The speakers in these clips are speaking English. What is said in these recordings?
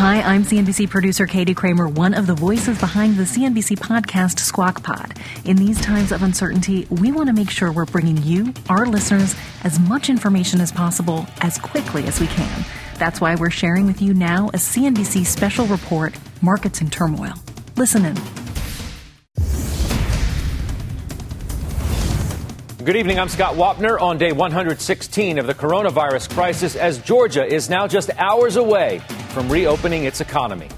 Hi, I'm CNBC producer Katie Kramer, one of the voices behind the CNBC podcast Squawk Pod. In these times of uncertainty, we want to make sure we're bringing you, our listeners, as much information as possible as quickly as we can. That's why we're sharing with you now a CNBC special report, Markets in Turmoil. Listen in. Good evening. I'm Scott Wapner on day 116 of the coronavirus crisis as Georgia is now just hours away from reopening its economy.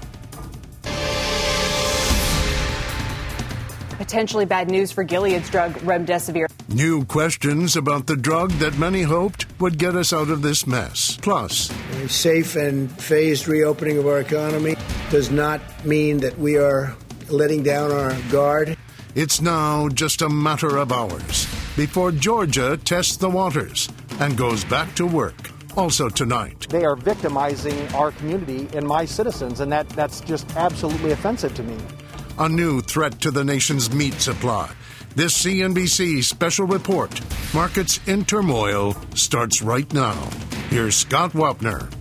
Potentially bad news for Gilead's drug remdesivir. New questions about the drug that many hoped would get us out of this mess. Plus, a safe and phased reopening of our economy does not mean that we are letting down our guard. It's now just a matter of hours before Georgia tests the waters and goes back to work. Also tonight. They are victimizing our community and my citizens, and that, that's just absolutely offensive to me. A new threat to the nation's meat supply. This CNBC special report, Markets in Turmoil, starts right now. Here's Scott Wapner.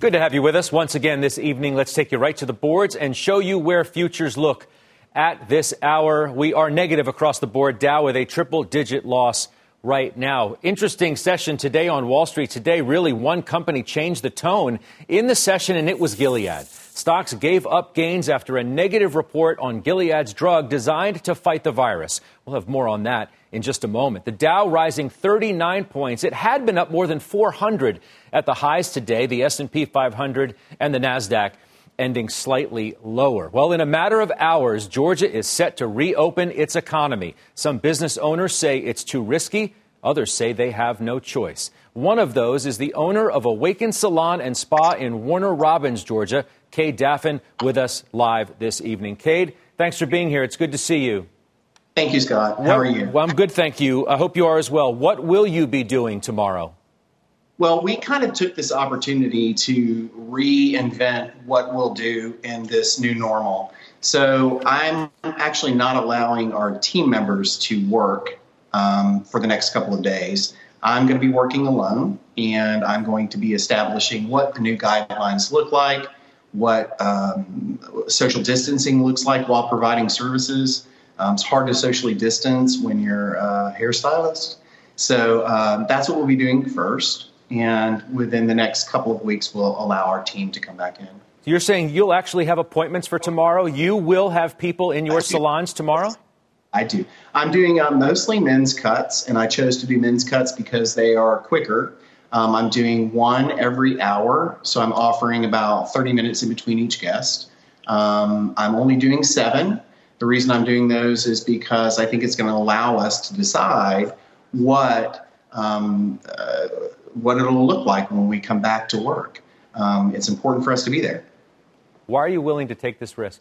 Good to have you with us once again this evening. Let's take you right to the boards and show you where futures look at this hour. We are negative across the board. Dow with a triple digit loss right now. Interesting session today on Wall Street. Today, really, one company changed the tone in the session, and it was Gilead. Stocks gave up gains after a negative report on Gilead's drug designed to fight the virus. We'll have more on that in just a moment. The Dow rising 39 points. It had been up more than 400 at the highs today. The S&P 500 and the Nasdaq ending slightly lower. Well, in a matter of hours, Georgia is set to reopen its economy. Some business owners say it's too risky. Others say they have no choice. One of those is the owner of Awaken Salon and Spa in Warner Robins, Georgia, Cade Daffin, with us live this evening. Cade, thanks for being here. It's good to see you. Thank you, Scott. How are you? Well, I'm good, thank you. I hope you are as well. What will you be doing tomorrow? Well, we kind of took this opportunity to reinvent what we'll do in this new normal. So I'm actually not allowing our team members to work um, for the next couple of days. I'm going to be working alone, and I'm going to be establishing what the new guidelines look like, what um, social distancing looks like while providing services. Um, it's hard to socially distance when you're a hairstylist. So um, that's what we'll be doing first and within the next couple of weeks, we'll allow our team to come back in. You're saying you'll actually have appointments for tomorrow? You will have people in your salons tomorrow? I do. I'm doing uh, mostly men's cuts, and I chose to do men's cuts because they are quicker. Um, I'm doing one every hour, so I'm offering about 30 minutes in between each guest. Um, I'm only doing seven. The reason I'm doing those is because I think it's going to allow us to decide what um, uh, what it'll look like when we come back to work. Um, it's important for us to be there. Why are you willing to take this risk?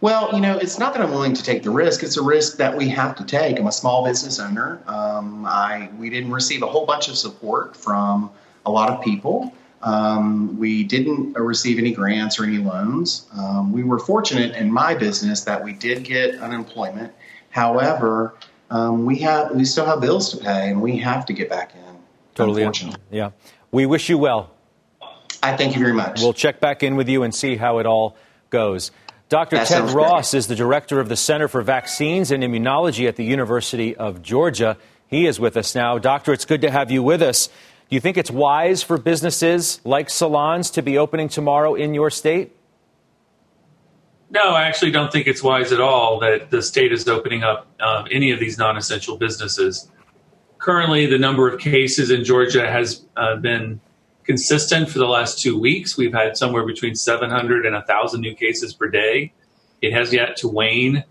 Well, you know, it's not that I'm willing to take the risk. It's a risk that we have to take. I'm a small business owner. Um, I we didn't receive a whole bunch of support from a lot of people. Um, we didn't receive any grants or any loans. Um, we were fortunate in my business that we did get unemployment. However, um, we have we still have bills to pay, and we have to get back in. Totally. Yeah. We wish you well. I thank you very much. We'll check back in with you and see how it all goes. Dr. That Ted Ross great. is the director of the Center for Vaccines and Immunology at the University of Georgia. He is with us now. Doctor, it's good to have you with us. Do you think it's wise for businesses like salons to be opening tomorrow in your state? No, I actually don't think it's wise at all that the state is opening up uh, any of these non essential businesses. Currently, the number of cases in Georgia has uh, been consistent for the last two weeks. We've had somewhere between 700 and 1,000 new cases per day. It has yet to wane.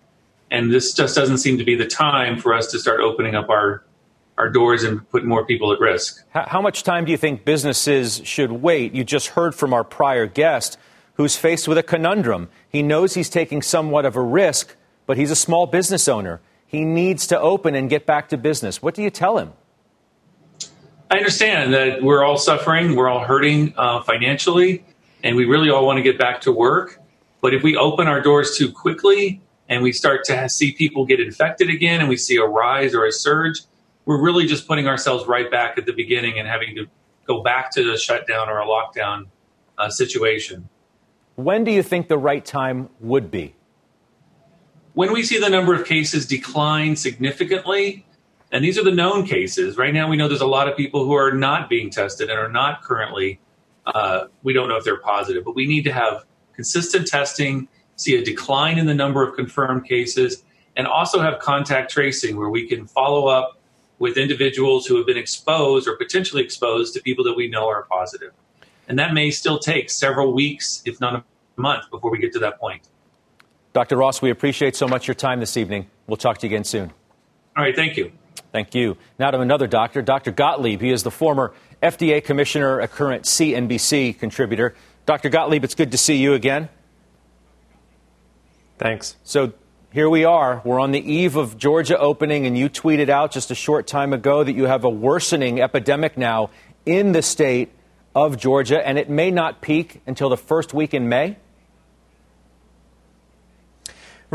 And this just doesn't seem to be the time for us to start opening up our, our doors and put more people at risk. How much time do you think businesses should wait? You just heard from our prior guest who's faced with a conundrum. He knows he's taking somewhat of a risk, but he's a small business owner. He needs to open and get back to business. What do you tell him? I understand that we're all suffering, we're all hurting uh, financially, and we really all want to get back to work. But if we open our doors too quickly and we start to see people get infected again and we see a rise or a surge, we're really just putting ourselves right back at the beginning and having to go back to the shutdown or a lockdown uh, situation. When do you think the right time would be? When we see the number of cases decline significantly, and these are the known cases. Right now, we know there's a lot of people who are not being tested and are not currently, uh, we don't know if they're positive, but we need to have consistent testing, see a decline in the number of confirmed cases, and also have contact tracing where we can follow up with individuals who have been exposed or potentially exposed to people that we know are positive. And that may still take several weeks, if not a month, before we get to that point. Dr. Ross, we appreciate so much your time this evening. We'll talk to you again soon. All right, thank you. Thank you. Now to another doctor, Dr. Gottlieb. He is the former FDA commissioner, a current CNBC contributor. Dr. Gottlieb, it's good to see you again. Thanks. So here we are. We're on the eve of Georgia opening, and you tweeted out just a short time ago that you have a worsening epidemic now in the state of Georgia, and it may not peak until the first week in May.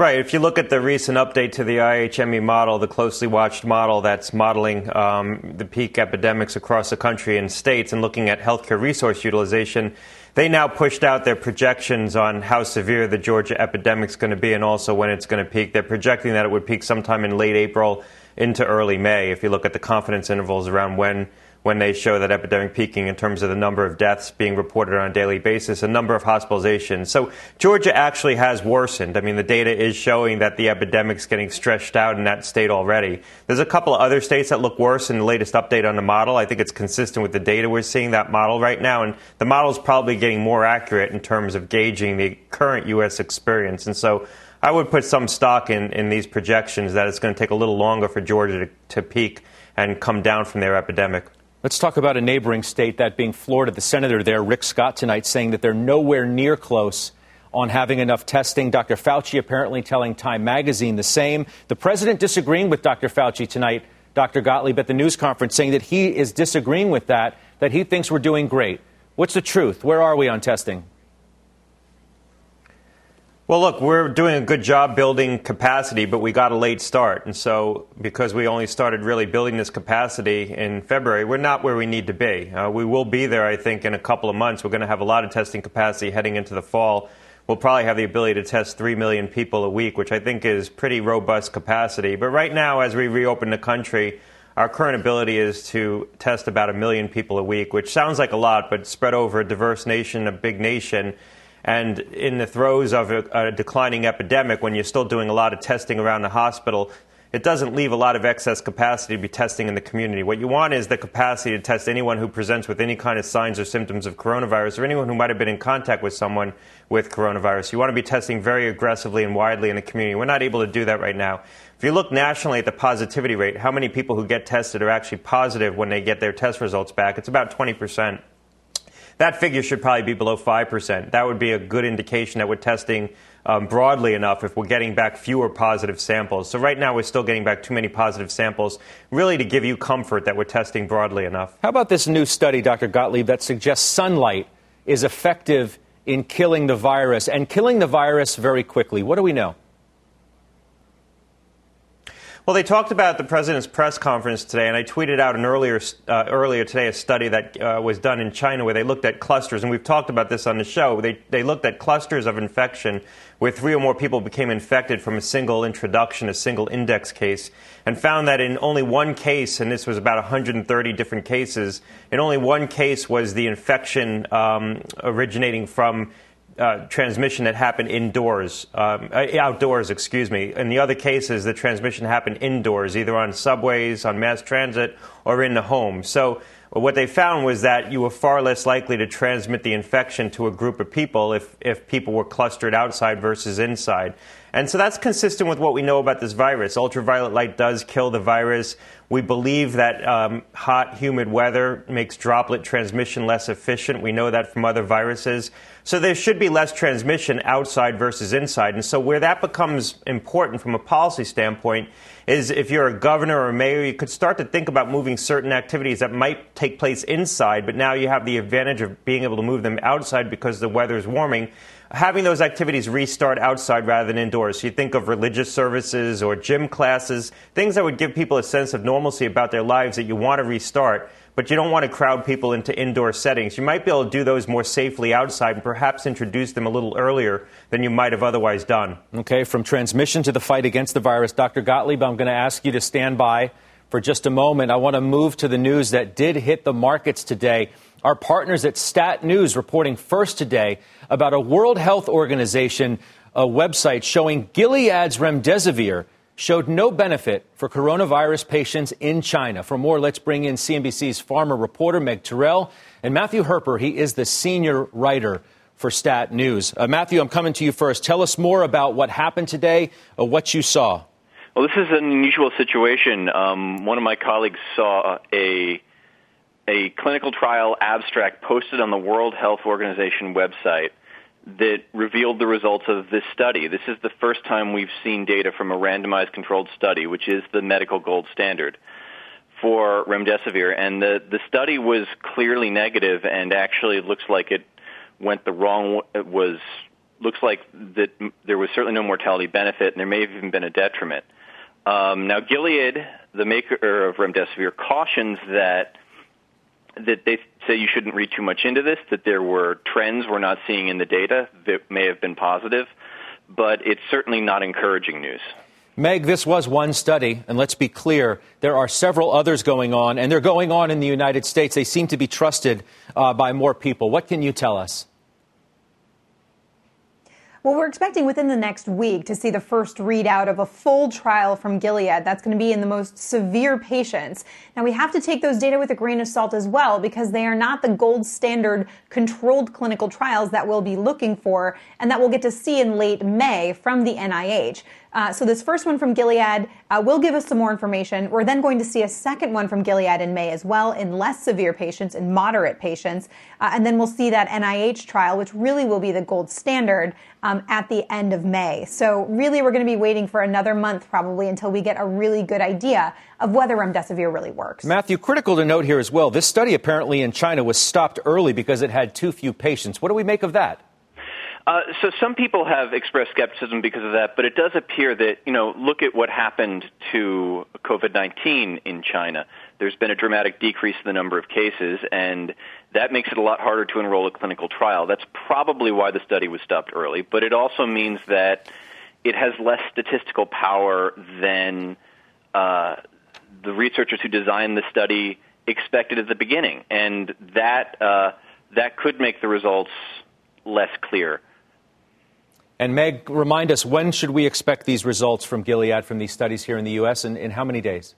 Right. If you look at the recent update to the IHME model, the closely watched model that's modeling um, the peak epidemics across the country and states and looking at healthcare resource utilization, they now pushed out their projections on how severe the Georgia epidemic is going to be and also when it's going to peak. They're projecting that it would peak sometime in late April into early May if you look at the confidence intervals around when when they show that epidemic peaking in terms of the number of deaths being reported on a daily basis, a number of hospitalizations. So Georgia actually has worsened. I mean, the data is showing that the epidemic's getting stretched out in that state already. There's a couple of other states that look worse in the latest update on the model. I think it's consistent with the data we're seeing that model right now, and the model is probably getting more accurate in terms of gauging the current U.S. experience. And so I would put some stock in, in these projections that it's going to take a little longer for Georgia to, to peak and come down from their epidemic. Let's talk about a neighboring state, that being Florida. The senator there, Rick Scott, tonight saying that they're nowhere near close on having enough testing. Dr. Fauci apparently telling Time magazine the same. The president disagreeing with Dr. Fauci tonight, Dr. Gottlieb, at the news conference, saying that he is disagreeing with that, that he thinks we're doing great. What's the truth? Where are we on testing? Well, look, we're doing a good job building capacity, but we got a late start. And so, because we only started really building this capacity in February, we're not where we need to be. Uh, we will be there, I think, in a couple of months. We're going to have a lot of testing capacity heading into the fall. We'll probably have the ability to test 3 million people a week, which I think is pretty robust capacity. But right now, as we reopen the country, our current ability is to test about a million people a week, which sounds like a lot, but spread over a diverse nation, a big nation and in the throes of a, a, declining epidemic, when you're still doing a lot of testing around the hospital, it doesn't leave a lot of excess capacity to be testing in the community. What you want is the capacity to test anyone who presents with any kind of signs or symptoms of coronavirus or anyone who might have been in contact with someone with coronavirus. You want to be testing very aggressively and widely in the community. We're not able to do that right now. If you look nationally at the positivity rate, how many people who get tested are actually positive when they get their test results back? It's about 20 percent. That figure should probably be below 5%. That would be a good indication that we're testing um, broadly enough if we're getting back fewer positive samples. So right now we're still getting back too many positive samples, really to give you comfort that we're testing broadly enough. How about this new study, Dr. Gottlieb, that suggests sunlight is effective in killing the virus and killing the virus very quickly? What do we know? Well, they talked about the president's press conference today, and I tweeted out an earlier uh, earlier today a study that uh, was done in China where they looked at clusters, and we've talked about this on the show. They they looked at clusters of infection where three or more people became infected from a single introduction, a single index case, and found that in only one case, and this was about 130 different cases, in only one case was the infection um, originating from uh, transmission that happened indoors, um, uh, outdoors, excuse me. In the other cases, the transmission happened indoors, either on subways, on mass transit, or in the home. So what they found was that you were far less likely to transmit the infection to a group of people if, if people were clustered outside versus inside. And so that's consistent with what we know about this virus. Ultraviolet light does kill the virus. We believe that um, hot, humid weather makes droplet transmission less efficient. We know that from other viruses. So there should be less transmission outside versus inside. And so where that becomes important from a policy standpoint is if you're a governor or a mayor, you could start to think about moving certain activities that might take place inside, but now you have the advantage of being able to move them outside because the weather is warming having those activities restart outside rather than indoors. You think of religious services or gym classes, things that would give people a sense of normalcy about their lives that you want to restart, but you don't want to crowd people into indoor settings. You might be able to do those more safely outside and perhaps introduce them a little earlier than you might have otherwise done. Okay, from transmission to the fight against the virus, Dr. Gottlieb, I'm going to ask you to stand by for just a moment. I want to move to the news that did hit the markets today. Our partners at Stat News reporting first today about a World Health Organization a website showing Gilead's remdesivir showed no benefit for coronavirus patients in China. For more, let's bring in CNBC's pharma reporter Meg Tirrell and Matthew Herper. He is the senior writer for Stat News. Uh, Matthew, I'm coming to you first. Tell us more about what happened today, uh, what you saw. Well, this is an unusual situation. Um, one of my colleagues saw a a clinical trial abstract posted on the World Health Organization website that revealed the results of this study. This is the first time we've seen data from a randomized controlled study, which is the medical gold standard for remdesivir. And the, the study was clearly negative and actually it looks like it went the wrong, it was, looks like that there was certainly no mortality benefit and there may have even been a detriment. Um, now, Gilead, the maker of remdesivir, cautions that that they say you shouldn't read too much into this, that there were trends we're not seeing in the data that may have been positive, but it's certainly not encouraging news. Meg, this was one study, and let's be clear, there are several others going on, and they're going on in the United States. They seem to be trusted uh, by more people. What can you tell us? Well, we're expecting within the next week to see the first readout of a full trial from Gilead. That's going to be in the most severe patients. Now, we have to take those data with a grain of salt as well because they are not the gold standard controlled clinical trials that we'll be looking for and that we'll get to see in late May from the NIH. Uh, so this first one from Gilead uh, will give us some more information. We're then going to see a second one from Gilead in May as well in less severe patients, in moderate patients. Uh, and then we'll see that NIH trial, which really will be the gold standard um, at the end of May. So really, we're going to be waiting for another month probably until we get a really good idea of whether remdesivir really works. Matthew, critical to note here as well. This study apparently in China was stopped early because it had too few patients. What do we make of that? Uh, so some people have expressed skepticism because of that, but it does appear that, you know, look at what happened to COVID-19 in China. There's been a dramatic decrease in the number of cases, and that makes it a lot harder to enroll a clinical trial. That's probably why the study was stopped early, but it also means that it has less statistical power than uh, the researchers who designed the study expected at the beginning, and that uh, that could make the results less clear. And Meg, remind us when should we expect these results from Gilead from these studies here in the U.S. and in how many days?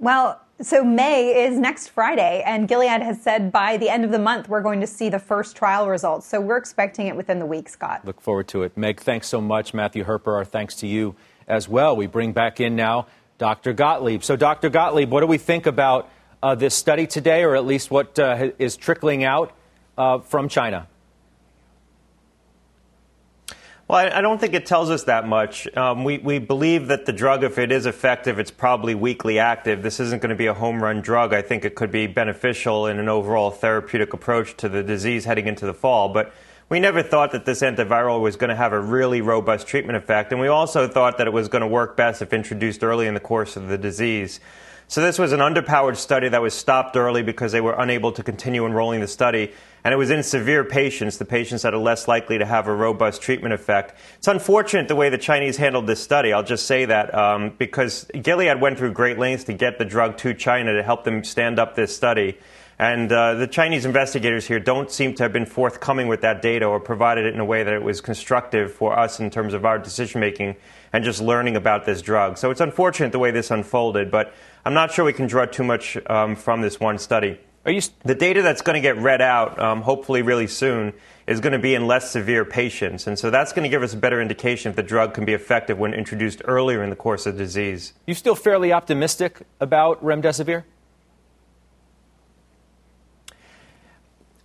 Well, so May is next Friday, and Gilead has said by the end of the month we're going to see the first trial results. So we're expecting it within the week, Scott. Look forward to it. Meg, thanks so much. Matthew Herper, our thanks to you as well. We bring back in now Dr. Gottlieb. So, Dr. Gottlieb, what do we think about uh, this study today, or at least what uh, is trickling out uh, from China? Well, I, don't think it tells us that much. Um, we, we believe that the drug, if it is effective, it's probably weakly active. This isn't going to be a home run drug. I think it could be beneficial in an overall therapeutic approach to the disease heading into the fall. But we never thought that this antiviral was going to have a really robust treatment effect. And we also thought that it was going to work best if introduced early in the course of the disease. So this was an underpowered study that was stopped early because they were unable to continue enrolling the study. And it was in severe patients, the patients that are less likely to have a robust treatment effect. It's unfortunate the way the Chinese handled this study. I'll just say that um, because Gilead went through great lengths to get the drug to China to help them stand up this study. And uh, the Chinese investigators here don't seem to have been forthcoming with that data or provided it in a way that it was constructive for us in terms of our decision making and just learning about this drug. So it's unfortunate the way this unfolded, but I'm not sure we can draw too much um, from this one study. You... the data that's going to get read out, um, hopefully really soon, is going to be in less severe patients. And so that's going to give us a better indication if the drug can be effective when introduced earlier in the course of disease. You still fairly optimistic about remdesivir?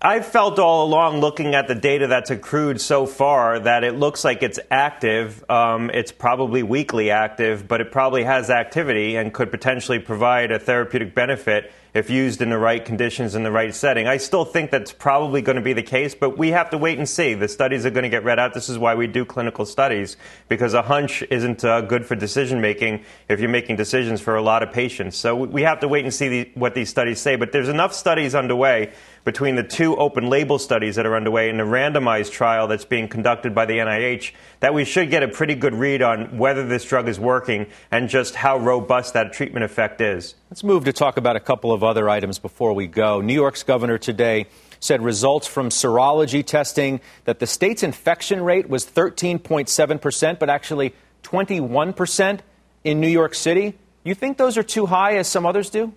I've felt all along, looking at the data that's accrued so far, that it looks like it's active. Um, it's probably weakly active, but it probably has activity and could potentially provide a therapeutic benefit if used in the right conditions in the right setting. I still think that's probably going to be the case, but we have to wait and see. The studies are going to get read out. This is why we do clinical studies, because a hunch isn't uh, good for decision making if you're making decisions for a lot of patients. So we have to wait and see the, what these studies say. But there's enough studies underway between the two open label studies that are underway and the randomized trial that's being conducted by the NIH that we should get a pretty good read on whether this drug is working and just how robust that treatment effect is. Let's move to talk about a couple of other items before we go. New York's governor today said results from serology testing that the state's infection rate was 13.7%, but actually 21% in New York City. You think those are too high, as some others do?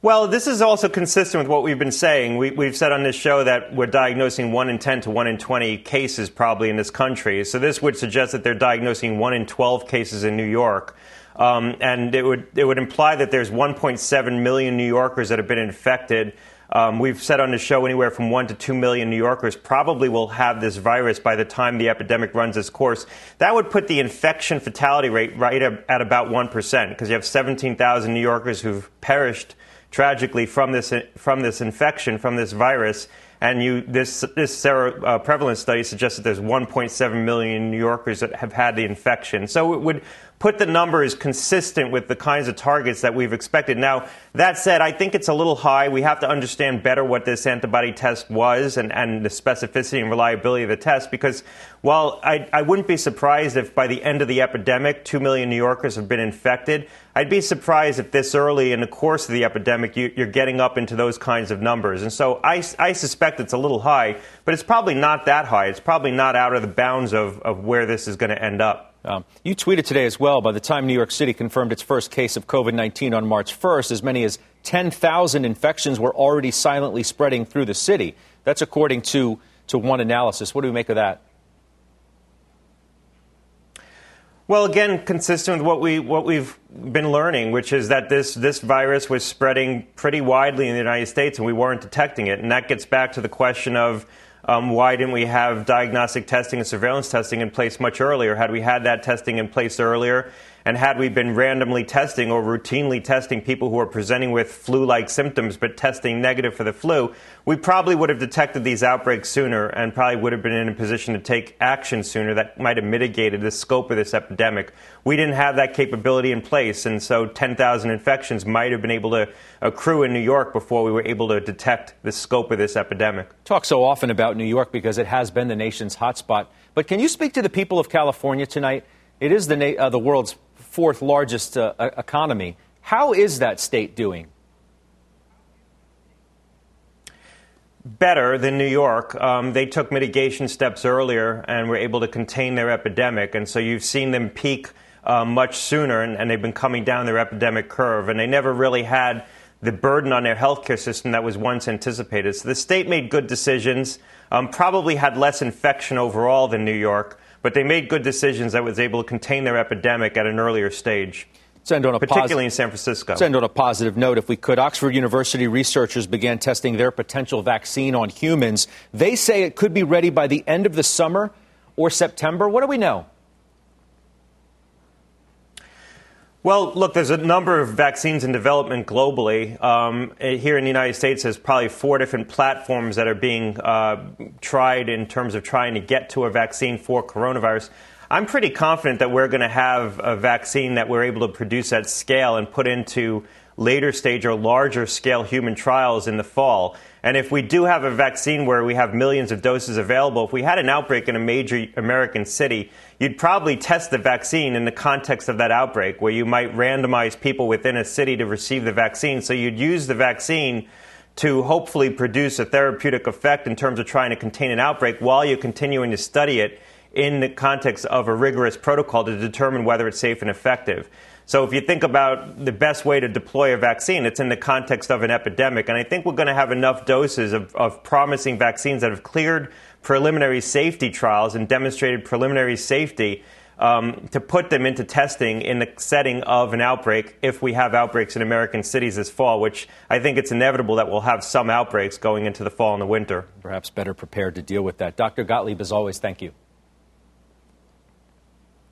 Well, this is also consistent with what we've been saying. We, have said on this show that we're diagnosing 1 in 10 to 1 in 20 cases probably in this country. So this would suggest that they're diagnosing 1 in 12 cases in New York. Um, and it would, it would imply that there's 1.7 million New Yorkers that have been infected. Um, we've said on the show anywhere from 1 to 2 million New Yorkers probably will have this virus by the time the epidemic runs its course. That would put the infection fatality rate right at about 1%, because you have 17,000 New Yorkers who've perished tragically from this from this infection from this virus. And you, this this uh, prevalence study suggests that there's 1.7 million New Yorkers that have had the infection. So it would put the numbers consistent with the kinds of targets that we've expected. Now, that said, I think it's a little high. We have to understand better what this antibody test was and, and the specificity and reliability of the test because while I, I wouldn't be surprised if by the end of the epidemic, 2 million New Yorkers have been infected, I'd be surprised if this early in the course of the epidemic you, are getting up into those kinds of numbers. And so I, I, suspect it's a little high, but it's probably not that high. It's probably not out of the bounds of, of where this is going to end up. Um, you tweeted today as well by the time New York City confirmed its first case of COVID 19 on March 1st, as many as 10,000 infections were already silently spreading through the city. That's according to, to one analysis. What do we make of that? Well, again, consistent with what we what we've been learning, which is that this this virus was spreading pretty widely in the United States, and we weren't detecting it. And that gets back to the question of um, why didn't we have diagnostic testing and surveillance testing in place much earlier? Had we had that testing in place earlier, and had we been randomly testing or routinely testing people who are presenting with flu like symptoms but testing negative for the flu, we probably would have detected these outbreaks sooner and probably would have been in a position to take action sooner that might have mitigated the scope of this epidemic. We didn't have that capability in place, and so 10,000 infections might have been able to accrue in New York before we were able to detect the scope of this epidemic. Talk so often about New York because it has been the nation's hotspot. But can you speak to the people of California tonight? It is the, na- uh, the world's fourth largest uh, economy. How is that state doing? Better than New York. Um, they took mitigation steps earlier and were able to contain their epidemic. And so you've seen them peak uh, much sooner, and, and they've been coming down their epidemic curve. And they never really had the burden on their healthcare system that was once anticipated. So the state made good decisions, um, probably had less infection overall than New York, but they made good decisions that was able to contain their epidemic at an earlier stage. Send on a particularly posi- in San Francisco. Send on a positive note, if we could, Oxford University researchers began testing their potential vaccine on humans. They say it could be ready by the end of the summer or September. What do we know? Well, look, there's a number of vaccines in development globally. Um, here in the United States, there's probably four different platforms that are being uh, tried in terms of trying to get to a vaccine for coronavirus. I'm pretty confident that we're going to have a vaccine that we're able to produce at scale and put into later stage or larger scale human trials in the fall. And if we do have a vaccine where we have millions of doses available, if we had an outbreak in a major American city, you'd probably test the vaccine in the context of that outbreak, where you might randomize people within a city to receive the vaccine. So you'd use the vaccine to hopefully produce a therapeutic effect in terms of trying to contain an outbreak while you're continuing to study it in the context of a rigorous protocol to determine whether it's safe and effective. So if you think about the best way to deploy a vaccine, it's in the context of an epidemic. And I think we're going to have enough doses of, of promising vaccines that have cleared preliminary safety trials and demonstrated preliminary safety um, to put them into testing in the setting of an outbreak if we have outbreaks in American cities this fall, which I think it's inevitable that we'll have some outbreaks going into the fall and the winter. Perhaps better prepared to deal with that. Dr. Gottlieb, as always, thank you.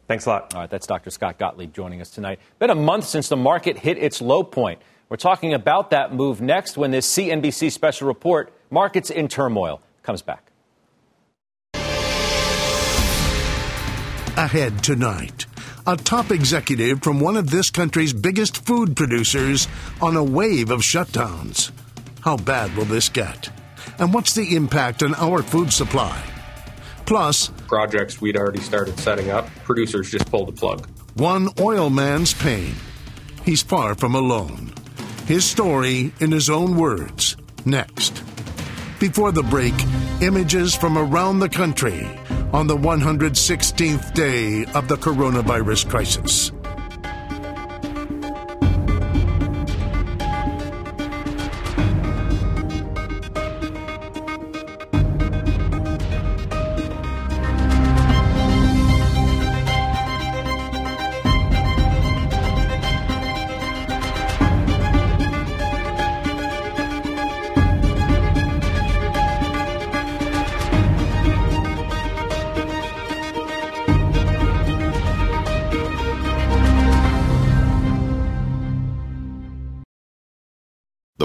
Thanks a lot. All right, that's Dr. Scott Gottlieb joining us tonight. Been a month since the market hit its low point. We're talking about that move next when this CNBC special report, Markets in Turmoil, comes back. Ahead tonight, a top executive from one of this country's biggest food producers on a wave of shutdowns. How bad will this get? And what's the impact on our food supply? Plus, projects we'd already started setting up, producers just pulled the plug. One oil man's pain. He's far from alone. His story in his own words. Next. Before the break, images from around the country on the 116th day of the coronavirus crisis.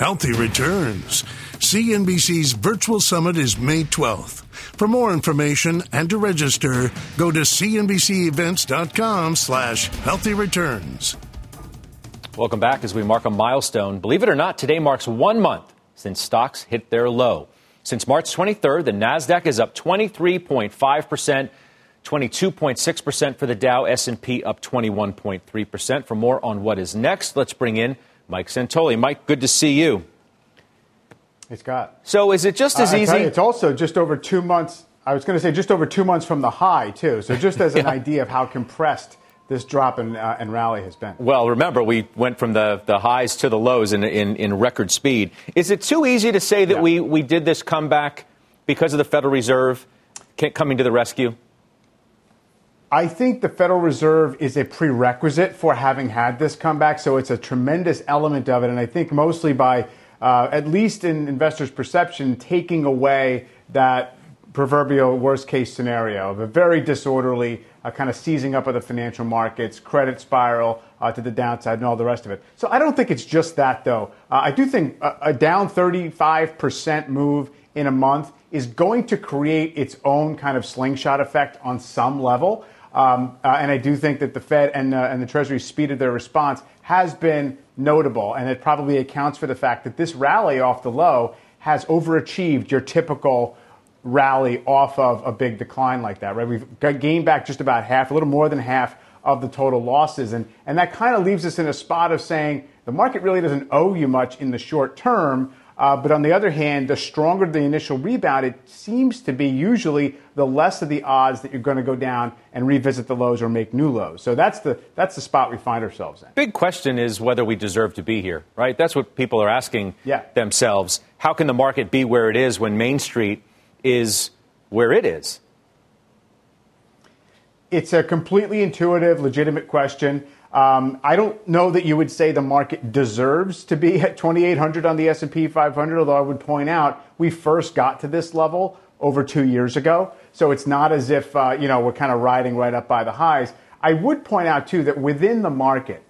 Healthy returns. CNBC's virtual summit is May 12th. For more information and to register, go to cnbcevents.com slash healthy returns. Welcome back as we mark a milestone. Believe it or not, today marks one month since stocks hit their low. Since March 23rd, the NASDAQ is up 23.5%. 22.6% for the Dow, S&P up 21.3%. For more on what is next, let's bring in Mike Santoli. Mike, good to see you. Hey, Scott. So is it just as easy? You, it's also just over two months. I was going to say just over two months from the high, too. So just as an yeah. idea of how compressed this drop and, uh, and rally has been. Well, remember, we went from the, the highs to the lows in, in, in record speed. Is it too easy to say that yeah. we, we did this comeback because of the Federal Reserve coming to the rescue? I think the Federal Reserve is a prerequisite for having had this comeback, so it's a tremendous element of it. And I think mostly by, uh, at least in investors' perception, taking away that proverbial worst case scenario of a very disorderly uh, kind of seizing up of the financial markets, credit spiral uh, to the downside, and all the rest of it. So I don't think it's just that, though. Uh, I do think a, a down 35% move in a month is going to create its own kind of slingshot effect on some level. Um, uh, and I do think that the Fed and, uh, and the Treasury speed of their response has been notable, and it probably accounts for the fact that this rally off the low has overachieved your typical rally off of a big decline like that. Right? We've gained back just about half, a little more than half of the total losses, and and that kind of leaves us in a spot of saying the market really doesn't owe you much in the short term. Uh, but on the other hand, the stronger the initial rebound, it seems to be usually the less of the odds that you're going to go down and revisit the lows or make new lows. So that's the that's the spot we find ourselves in. Big question is whether we deserve to be here, right? That's what people are asking yeah. themselves. How can the market be where it is when Main Street is where it is? It's a completely intuitive, legitimate question. Um, I don't know that you would say the market deserves to be at 2,800 on the S&P 500, although I would point out we first got to this level over two years ago. So it's not as if, uh, you know, we're kind of riding right up by the highs. I would point out, too, that within the market,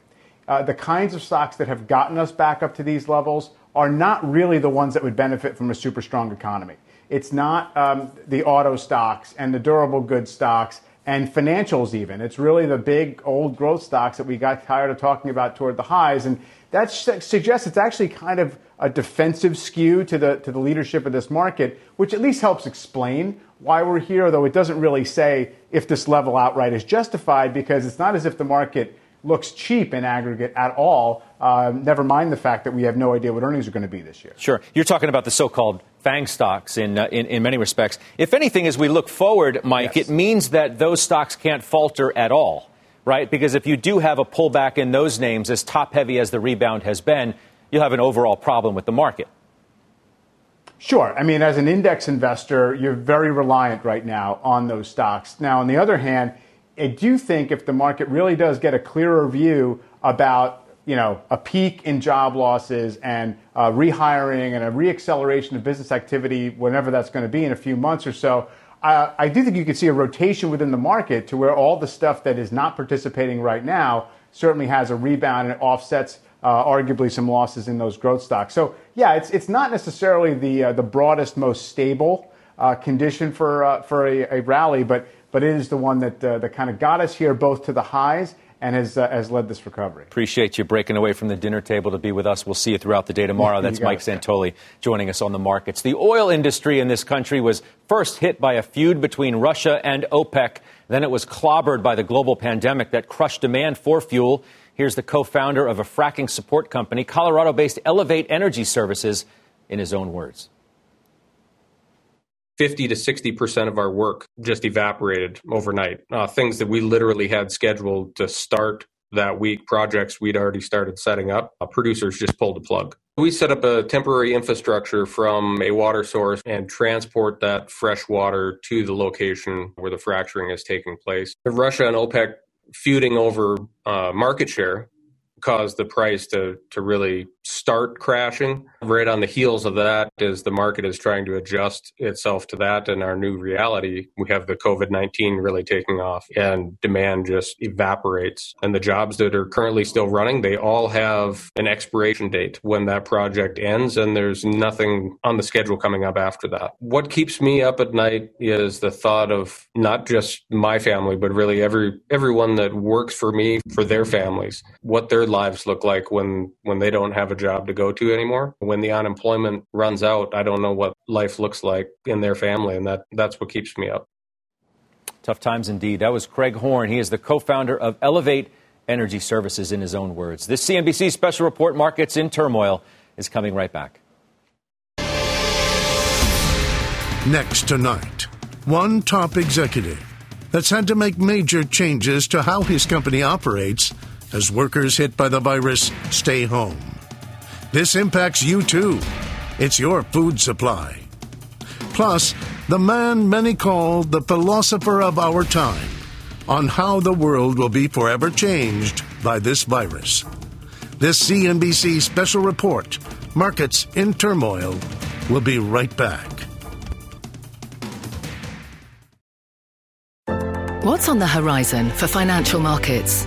uh, the kinds of stocks that have gotten us back up to these levels are not really the ones that would benefit from a super strong economy. It's not um, the auto stocks and the durable goods stocks and financials even. It's really the big old growth stocks that we got tired of talking about toward the highs. And that suggests it's actually kind of a defensive skew to the, to the leadership of this market, which at least helps explain why we're here, though it doesn't really say if this level outright is justified because it's not as if the market looks cheap in aggregate at all. Uh, never mind the fact that we have no idea what earnings are going to be this year. Sure. You're talking about the so called FANG stocks in, uh, in, in, many respects. If anything, as we look forward, Mike, yes. it means that those stocks can't falter at all, right? Because if you do have a pullback in those names, as top heavy as the rebound has been, you'll have an overall problem with the market. Sure. I mean, as an index investor, you're very reliant right now on those stocks. Now, on the other hand, I do think if the market really does get a clearer view about you know a peak in job losses and uh, rehiring and a reacceleration of business activity, whenever that's going to be in a few months or so, uh, I do think you could see a rotation within the market to where all the stuff that is not participating right now certainly has a rebound and offsets uh, arguably some losses in those growth stocks. So yeah, it's it's not necessarily the uh, the broadest, most stable uh, condition for uh, for a, a, rally, but but it is the one that uh, that kind of got us here both to the highs and has, uh, has led this recovery. Appreciate you breaking away from the dinner table to be with us. We'll see you throughout the day tomorrow. That's Mike Santoli joining us on the markets. The oil industry in this country was first hit by a feud between Russia and OPEC. Then it was clobbered by the global pandemic that crushed demand for fuel. Here's the co founder of a fracking support company, Colorado based Elevate Energy Services, in his own words. 50 to 60% of our work just evaporated overnight. Uh, things that we literally had scheduled to start that week, projects we'd already started setting up, uh, producers just pulled the plug. We set up a temporary infrastructure from a water source and transport that fresh water to the location where the fracturing is taking place. Russia and OPEC feuding over uh, market share caused the price to to really start crashing. Right on the heels of that is the market is trying to adjust itself to that and our new reality. We have the COVID-19 really taking off and demand just evaporates. And the jobs that are currently still running, they all have an expiration date when that project ends and there's nothing on the schedule coming up after that. What keeps me up at night is the thought of not just my family but really every everyone that works for me for their families, what their lives look like when when they don't have a job to go to anymore. When the unemployment runs out, I don't know what life looks like in their family, and that that's what keeps me up. Tough times indeed. That was Craig horn He is the co-founder of Elevate Energy Services in his own words. This CNBC special report markets in turmoil is coming right back. Next tonight, one top executive that's had to make major changes to how his company operates as workers hit by the virus stay home. This impacts you too. It's your food supply. Plus, the man many call the philosopher of our time on how the world will be forever changed by this virus. This CNBC special report, Markets in Turmoil, will be right back. What's on the horizon for financial markets?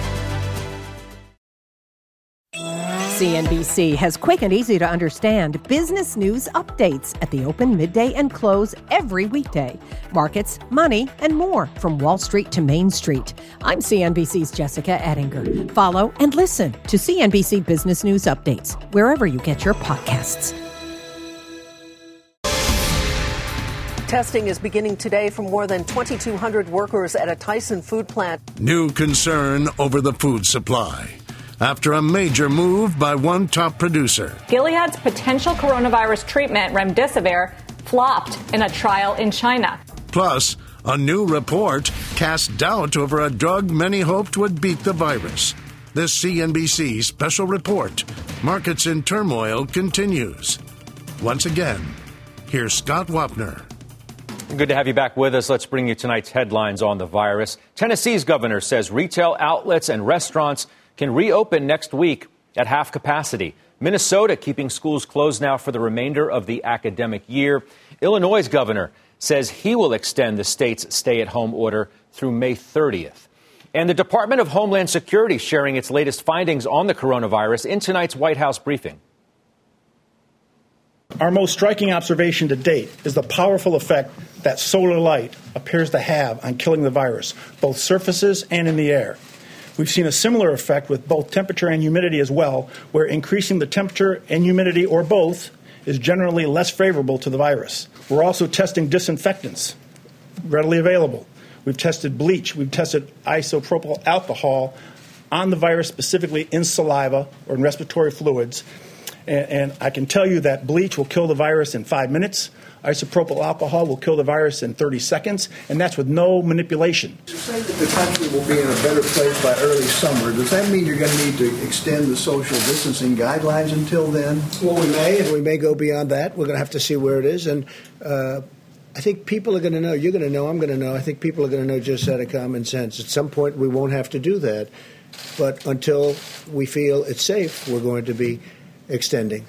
CNBC has quick and easy to understand business news updates at the open, midday, and close every weekday. Markets, money, and more from Wall Street to Main Street. I'm CNBC's Jessica Ettinger. Follow and listen to CNBC Business News Updates wherever you get your podcasts. Testing is beginning today for more than 2,200 workers at a Tyson food plant. New concern over the food supply after a major move by one top producer. Gilead's potential coronavirus treatment, remdesivir, flopped in a trial in China. Plus, a new report cast doubt over a drug many hoped would beat the virus. This CNBC special report, Markets in Turmoil, continues. Once again, here's Scott Wapner. Good to have you back with us. Let's bring you tonight's headlines on the virus. Tennessee's governor says retail outlets and restaurants can reopen next week at half capacity. Minnesota keeping schools closed now for the remainder of the academic year. Illinois' governor says he will extend the state's stay at home order through May 30th. And the Department of Homeland Security sharing its latest findings on the coronavirus in tonight's White House briefing. Our most striking observation to date is the powerful effect that solar light appears to have on killing the virus, both surfaces and in the air. We've seen a similar effect with both temperature and humidity as well, where increasing the temperature and humidity or both is generally less favorable to the virus. We're also testing disinfectants readily available. We've tested bleach, we've tested isopropyl alcohol on the virus, specifically in saliva or in respiratory fluids. And, and I can tell you that bleach will kill the virus in five minutes. Isopropyl alcohol will kill the virus in 30 seconds, and that's with no manipulation. You say that the country will be in a better place by early summer. Does that mean you're going to need to extend the social distancing guidelines until then? Well, we may, and we may go beyond that. We're going to have to see where it is. And uh, I think people are going to know. You're going to know. I'm going to know. I think people are going to know just out of common sense. At some point, we won't have to do that. But until we feel it's safe, we're going to be extending.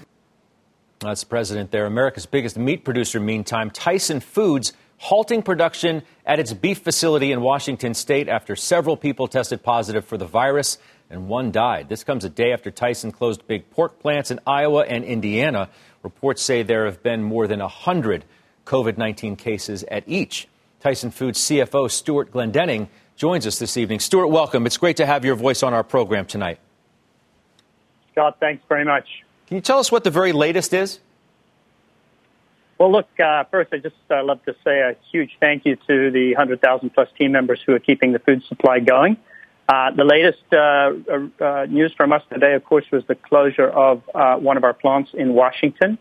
That's the president there. America's biggest meat producer, meantime, Tyson Foods, halting production at its beef facility in Washington state after several people tested positive for the virus and one died. This comes a day after Tyson closed big pork plants in Iowa and Indiana. Reports say there have been more than 100 COVID 19 cases at each. Tyson Foods CFO Stewart Glendinning joins us this evening. Stewart, welcome. It's great to have your voice on our program tonight. Scott, thanks very much. Can you tell us what the very latest is? Well, look, uh, first, I just uh, love to say a huge thank you to the 100,000 plus team members who are keeping the food supply going. Uh, the latest uh, uh, news from us today, of course, was the closure of uh, one of our plants in Washington.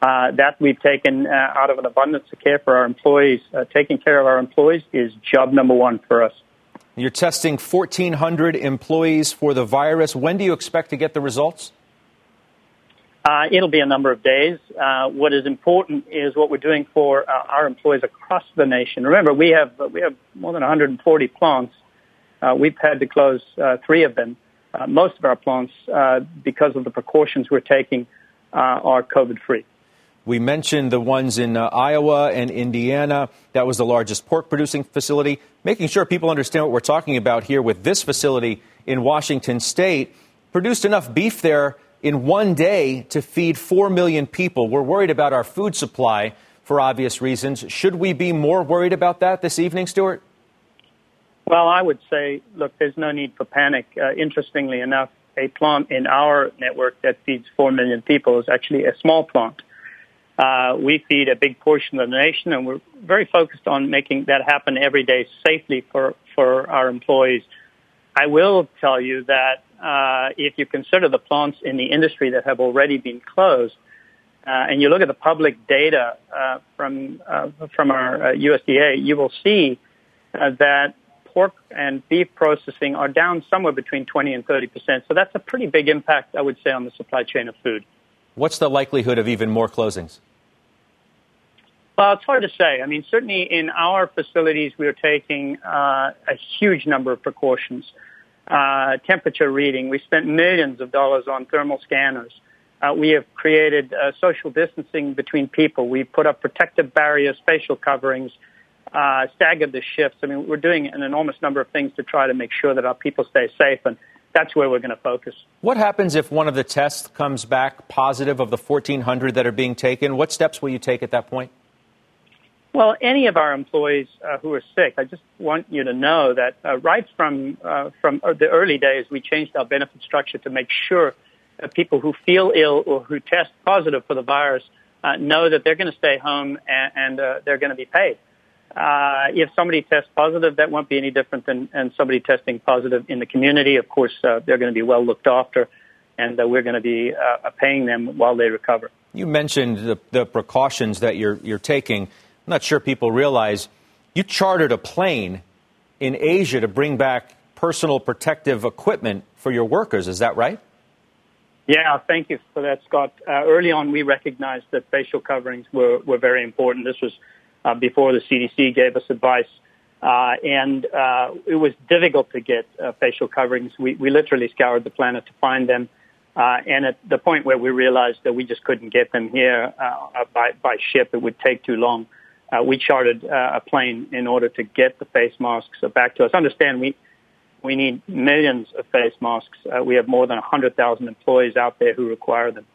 that we've taken out of an abundance of care for our employees. taking care of our employees is job number one for us. You're testing 1,400 employees for the virus. When do you expect to get the results? Uh, it'll be a number of days. Uh, what is important is what we're doing for uh, our employees across the nation. Remember, we have we have more than 140 plants. Uh, we've had to close uh, three of them. Uh, most of our plants, because of the precautions we're taking, are COVID-free. We mentioned the ones in Iowa and Indiana. That was the largest pork producing facility. Making sure people understand what we're talking about here with this facility in Washington State produced enough beef there in one day to feed 4 million people. We're worried about our food supply for obvious reasons. Should we be more worried about that this evening, Stewart? Well, I would say, look, there's no need for panic. Uh, interestingly enough, a plant in our network that feeds 4 million people is actually a small plant. Uh, we feed a big portion of the nation, and we're very focused on making that happen every day safely for, for our employees. I will tell you that uh, if you consider the plants in the industry that have already been closed, uh, and you look at the public data uh, from uh, from our USDA, uh, you will see uh, that pork and beef processing are down somewhere between 20 and 30 percent. So that's a pretty big impact, I would say, on the supply chain of food. What's the likelihood of even more closings? Well, it's hard to say. I mean, certainly in our facilities, we are taking uh, a huge number of precautions. Uh, temperature reading. We spent millions of dollars on thermal scanners. Uh, we have created uh, social distancing between people. We put up protective barriers, facial coverings, uh, staggered the shifts. I mean, we're doing an enormous number of things to try to make sure that our people stay safe, and that's where we're going to focus. What happens if one of the tests comes back positive of the 1,400 that are being taken? What steps will you take at that point? Well, any of our employees uh, who are sick, I just want you to know that uh, right from uh, from the early days, we changed our benefit structure to make sure that people who feel ill or who test positive for the virus uh, know that they're going to stay home and, and uh, they're going to be paid. Uh, if somebody tests positive, that won't be any different than somebody testing positive in the community. Of course, uh, they're going to be well looked after, and uh, we're going to be uh, paying them while they recover. You mentioned the, the precautions that you're you're taking. I'm not sure people realize you chartered a plane in Asia to bring back personal protective equipment for your workers. Is that right? Yeah, thank you for that, Scott. Uh, early on, we recognized that facial coverings were, were very important. This was uh, before the CDC gave us advice. Uh, and uh, it was difficult to get uh, facial coverings. We, we literally scoured the planet to find them. Uh, and at the point where we realized that we just couldn't get them here by, by ship, it would take too long. Uh, we chartered uh, a plane in order to get the face masks back to us. Understand, we we need millions of face masks. Uh, we have more than 100,000 employees out there who require them.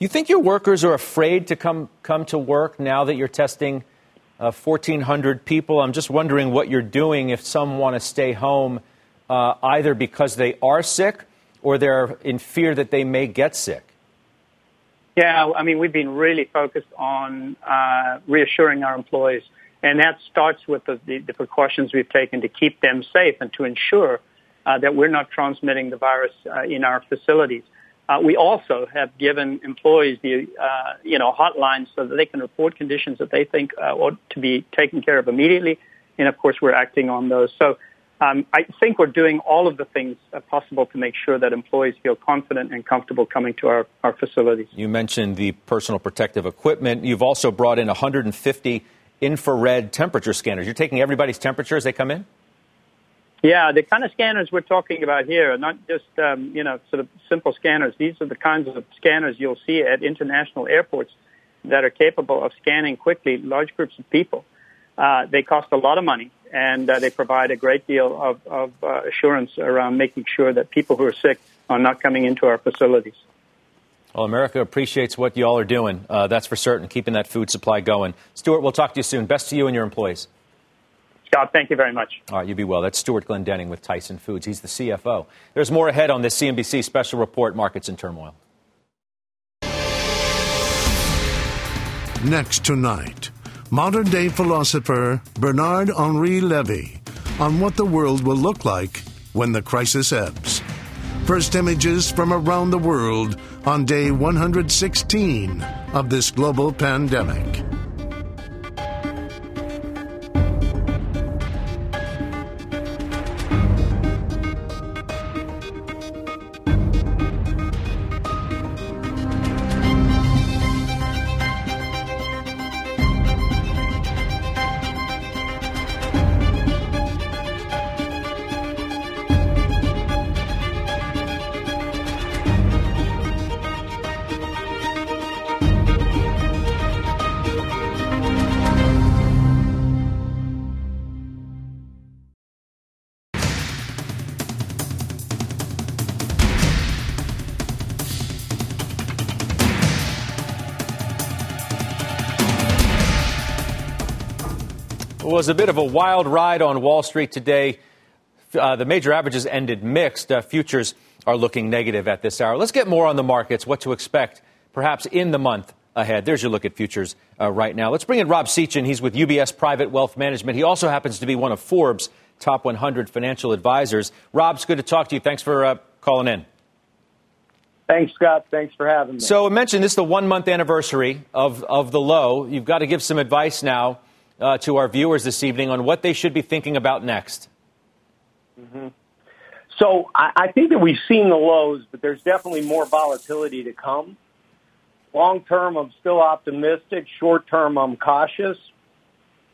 You think your workers are afraid to come come to work now that you're testing uh, 1,400 people? I'm just wondering what you're doing if some want to stay home, uh, either because they are sick or they're in fear that they may get sick. Yeah, I mean, we've been really focused on uh, reassuring our employees, and that starts with the, the, the, precautions we've taken to keep them safe and to ensure uh, that we're not transmitting the virus uh, in our facilities. Uh, we also have given employees the uh, you know hotlines so that they can report conditions that they think uh, ought to be taken care of immediately, and of course we're acting on those. So um, I think we're doing all of the things uh, possible to make sure that employees feel confident and comfortable coming to our, our facilities. You mentioned the personal protective equipment. You've also brought in 150 infrared temperature scanners. You're taking everybody's temperature as they come in? Yeah, the kind of scanners we're talking about here are not just, um, you know, sort of simple scanners. These are the kinds of scanners you'll see at international airports that are capable of scanning quickly large groups of people. Uh, they cost a lot of money and uh, they provide a great deal of, of uh, assurance around making sure that people who are sick are not coming into our facilities. Well, America appreciates what you all are doing. Uh, that's for certain, keeping that food supply going. Stewart, we'll talk to you soon. Best to you and your employees. Scott, thank you very much. All right, you be well. That's Stewart Glendinning with Tyson Foods. He's the CFO. There's more ahead on this CNBC special report, Markets in Turmoil. Next tonight modern day philosopher Bernard Henri Levy on what the world will look like when the crisis ebbs. First images from around the world on day 116 of this global pandemic. Was a bit of a wild ride on Wall Street today. Uh, the major averages ended mixed. Uh, futures are looking negative at this hour. Let's get more on the markets, what to expect perhaps in the month ahead. There's your look at futures uh, right now. Let's bring in Rob Sechan. He's with UBS Private Wealth Management. He also happens to be one of Forbes' top 100 financial advisors. Rob, it's good to talk to you. Thanks for uh, calling in. Thanks, Scott. Thanks for having me. So, I mentioned this is the one month anniversary of, of the low. You've got to give some advice now uh, to our viewers this evening on what they should be thinking about next? Mm-hmm. So I, I think that we've seen the lows, but there's definitely more volatility to come. Long term, I'm still optimistic. Short term, I'm cautious.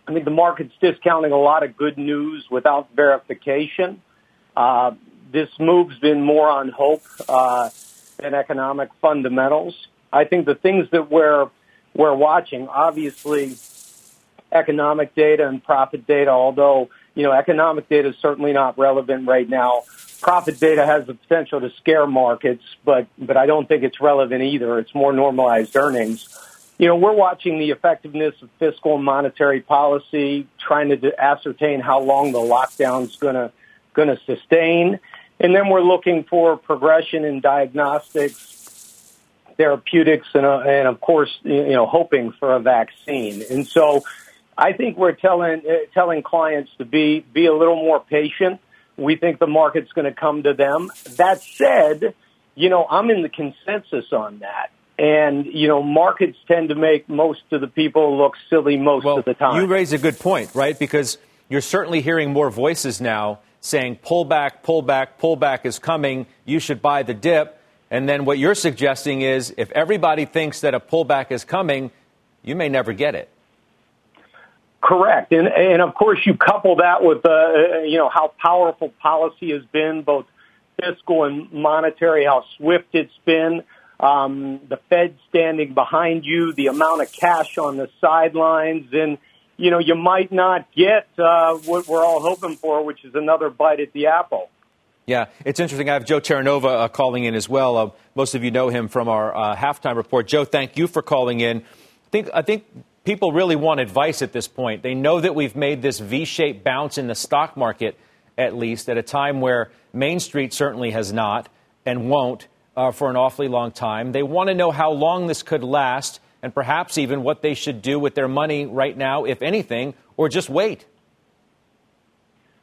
I think the market's discounting a lot of good news without verification. Uh, this move's been more on hope uh, than economic fundamentals. I think the things that we're we're watching, obviously, economic data and profit data, although, you know, economic data is certainly not relevant right now. Profit data has the potential to scare markets, but, but I don't think it's relevant either. It's more normalized earnings. You know, we're watching the effectiveness of fiscal and monetary policy, trying to ascertain how long the lockdown's gonna, gonna sustain. And then we're looking for progression in diagnostics, therapeutics, and, uh, and of course, you know, hoping for a vaccine. And so, I think we're telling uh, telling clients to be be a little more patient. We think the market's going to come to them. That said, you know, I'm in the consensus on that. And, you know, markets tend to make most of the people look silly most well, of the time. You raise a good point, right? Because you're certainly hearing more voices now saying pullback, pullback, pullback is coming. You should buy the dip. And then what you're suggesting is if everybody thinks that a pullback is coming, you may never get it. Correct, and and of course you couple that with uh, you know how powerful policy has been, both fiscal and monetary, how swift it's been, um, the Fed standing behind you, the amount of cash on the sidelines, and you know you might not get uh, what we're all hoping for, which is another bite at the apple. Yeah, it's interesting. I have Joe Terranova uh, calling in as well. Uh, most of you know him from our uh, halftime report. Joe, thank you for calling in. I think I think people really want advice at this point. They know that we've made this V shaped bounce in the stock market, at least, at a time where Main Street certainly has not and won't uh, for an awfully long time. They want to know how long this could last and perhaps even what they should do with their money right now, if anything, or just wait.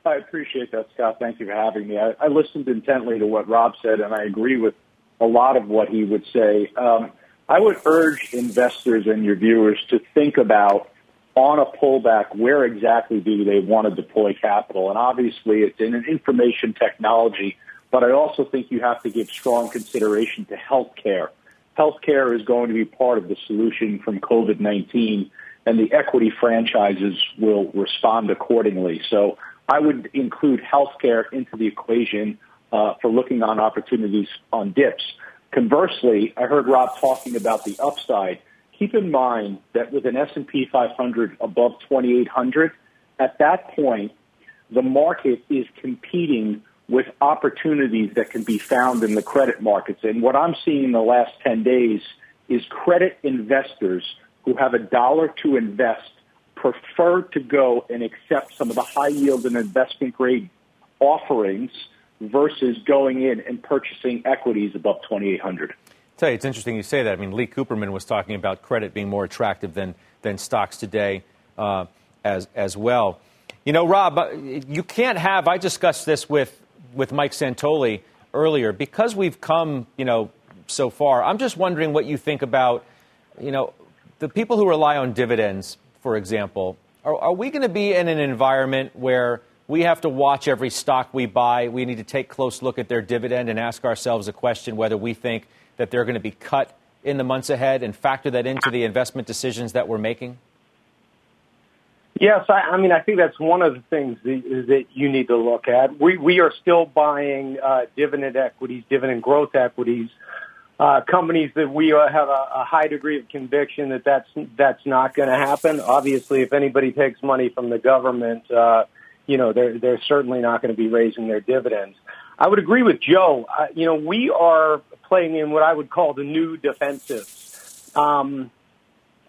I appreciate that, Scott. Thank you for having me. I, I listened intently to what Rob said, and I agree with a lot of what he would say. Um, I would urge investors and your viewers to think about on a pullback, where exactly do they want to deploy capital? And obviously it's in an information technology, but I also think you have to give strong consideration to healthcare. Healthcare is going to be part of the solution from COVID-19 and the equity franchises will respond accordingly. So I would include healthcare into the equation uh, for looking on opportunities on dips. Conversely, I heard Rob talking about the upside. Keep in mind that with an S&P 500 above 2800, at that point, the market is competing with opportunities that can be found in the credit markets. And what I'm seeing in the last 10 days is credit investors who have a dollar to invest prefer to go and accept some of the high yield and investment grade offerings versus going in and purchasing equities above 2,800. tell you, it's interesting you say that. I mean, Lee Cooperman was talking about credit being more attractive than, than stocks today uh, as, as well. You know, Rob, uh, you can't have, I discussed this with, with Mike Santoli earlier, because we've come, you know, so far. I'm just wondering what you think about, you know, the people who rely on dividends, for example. Are, are we going to be in an environment where we have to watch every stock we buy. We need to take close look at their dividend and ask ourselves a question whether we think that they're going to be cut in the months ahead and factor that into the investment decisions that we're making? Yes, I, I mean, I think that's one of the things that, that you need to look at. We, we are still buying uh, dividend equities, dividend growth equities, uh, companies that we uh, have a, a high degree of conviction that that's, that's not going to happen. Obviously, if anybody takes money from the government, uh, you know, they're, they're certainly not going to be raising their dividends. I would agree with Joe. Uh, you know, we are playing in what I would call the new defensives. Um,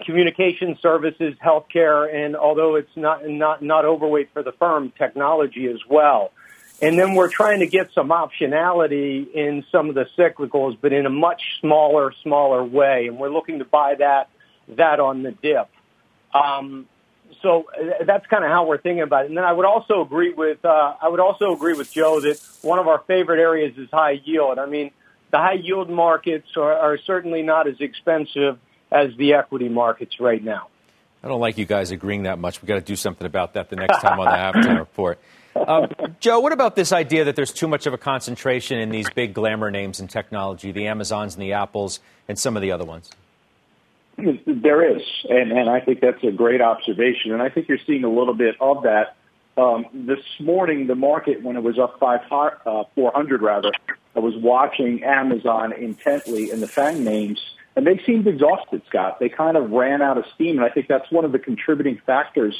communication services, healthcare, and although it's not, not, not overweight for the firm, technology as well. And then we're trying to get some optionality in some of the cyclicals, but in a much smaller, smaller way. And we're looking to buy that, that on the dip. Um, so uh, that's kind of how we're thinking about it. And then I would also agree with uh, I would also agree with Joe that one of our favorite areas is high yield. I mean, the high yield markets are, are certainly not as expensive as the equity markets right now. I don't like you guys agreeing that much. We've got to do something about that the next time on the halftime report. Um, Joe, what about this idea that there's too much of a concentration in these big glamour names in technology, the Amazons and the Apples and some of the other ones? There is, and, and I think that's a great observation. And I think you're seeing a little bit of that. Um, this morning, the market, when it was up five, uh, 400 rather, I was watching Amazon intently and the FANG names, and they seemed exhausted, Scott. They kind of ran out of steam, and I think that's one of the contributing factors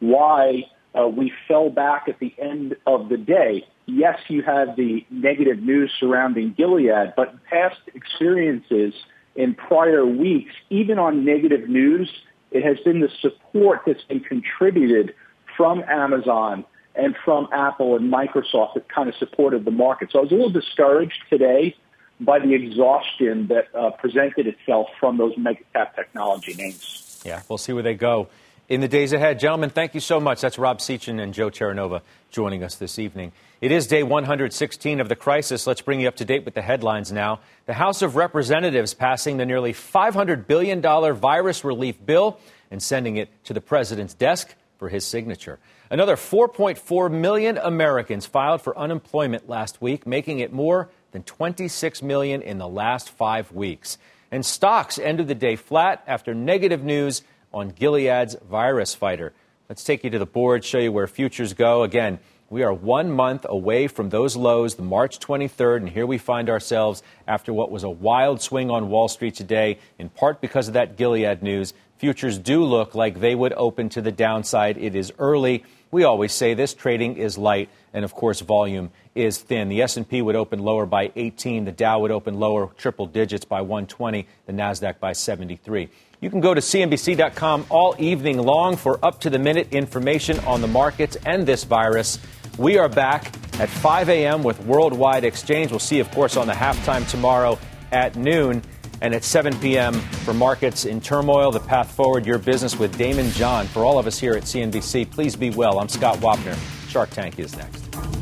why uh, we fell back at the end of the day. Yes, you have the negative news surrounding Gilead, but past experiences – in prior weeks, even on negative news, it has been the support that's been contributed from Amazon and from Apple and Microsoft that kind of supported the market. So I was a little discouraged today by the exhaustion that uh, presented itself from those mega cap technology names. Yeah, we'll see where they go in the days ahead. Gentlemen, thank you so much. That's Rob Sechan and Joe Terranova joining us this evening. It is day 116 of the crisis. Let's bring you up to date with the headlines now. The House of Representatives passing the nearly $500 billion virus relief bill and sending it to the president's desk for his signature. Another 4.4 million Americans filed for unemployment last week, making it more than 26 million in the last five weeks. And stocks ended the day flat after negative news on Gilead's virus fighter. Let's take you to the board, show you where futures go. Again, we are one month away from those lows, the March 23rd, and here we find ourselves after what was a wild swing on Wall Street today, in part because of that Gilead news. Futures do look like they would open to the downside. It is early. We always say this trading is light, and of course, volume is thin. The S&P would open lower by 18, the Dow would open lower triple digits by 120, the Nasdaq by 73. You can go to CNBC.com all evening long for up to the minute information on the markets and this virus. We are back at 5 a.m. with Worldwide Exchange. We'll see, of course, on the halftime tomorrow at noon and at 7 p.m. for Markets in Turmoil, The Path Forward, Your Business with Daymond John. For all of us here at CNBC, please be well. I'm Scott Wapner. Shark Tank is next.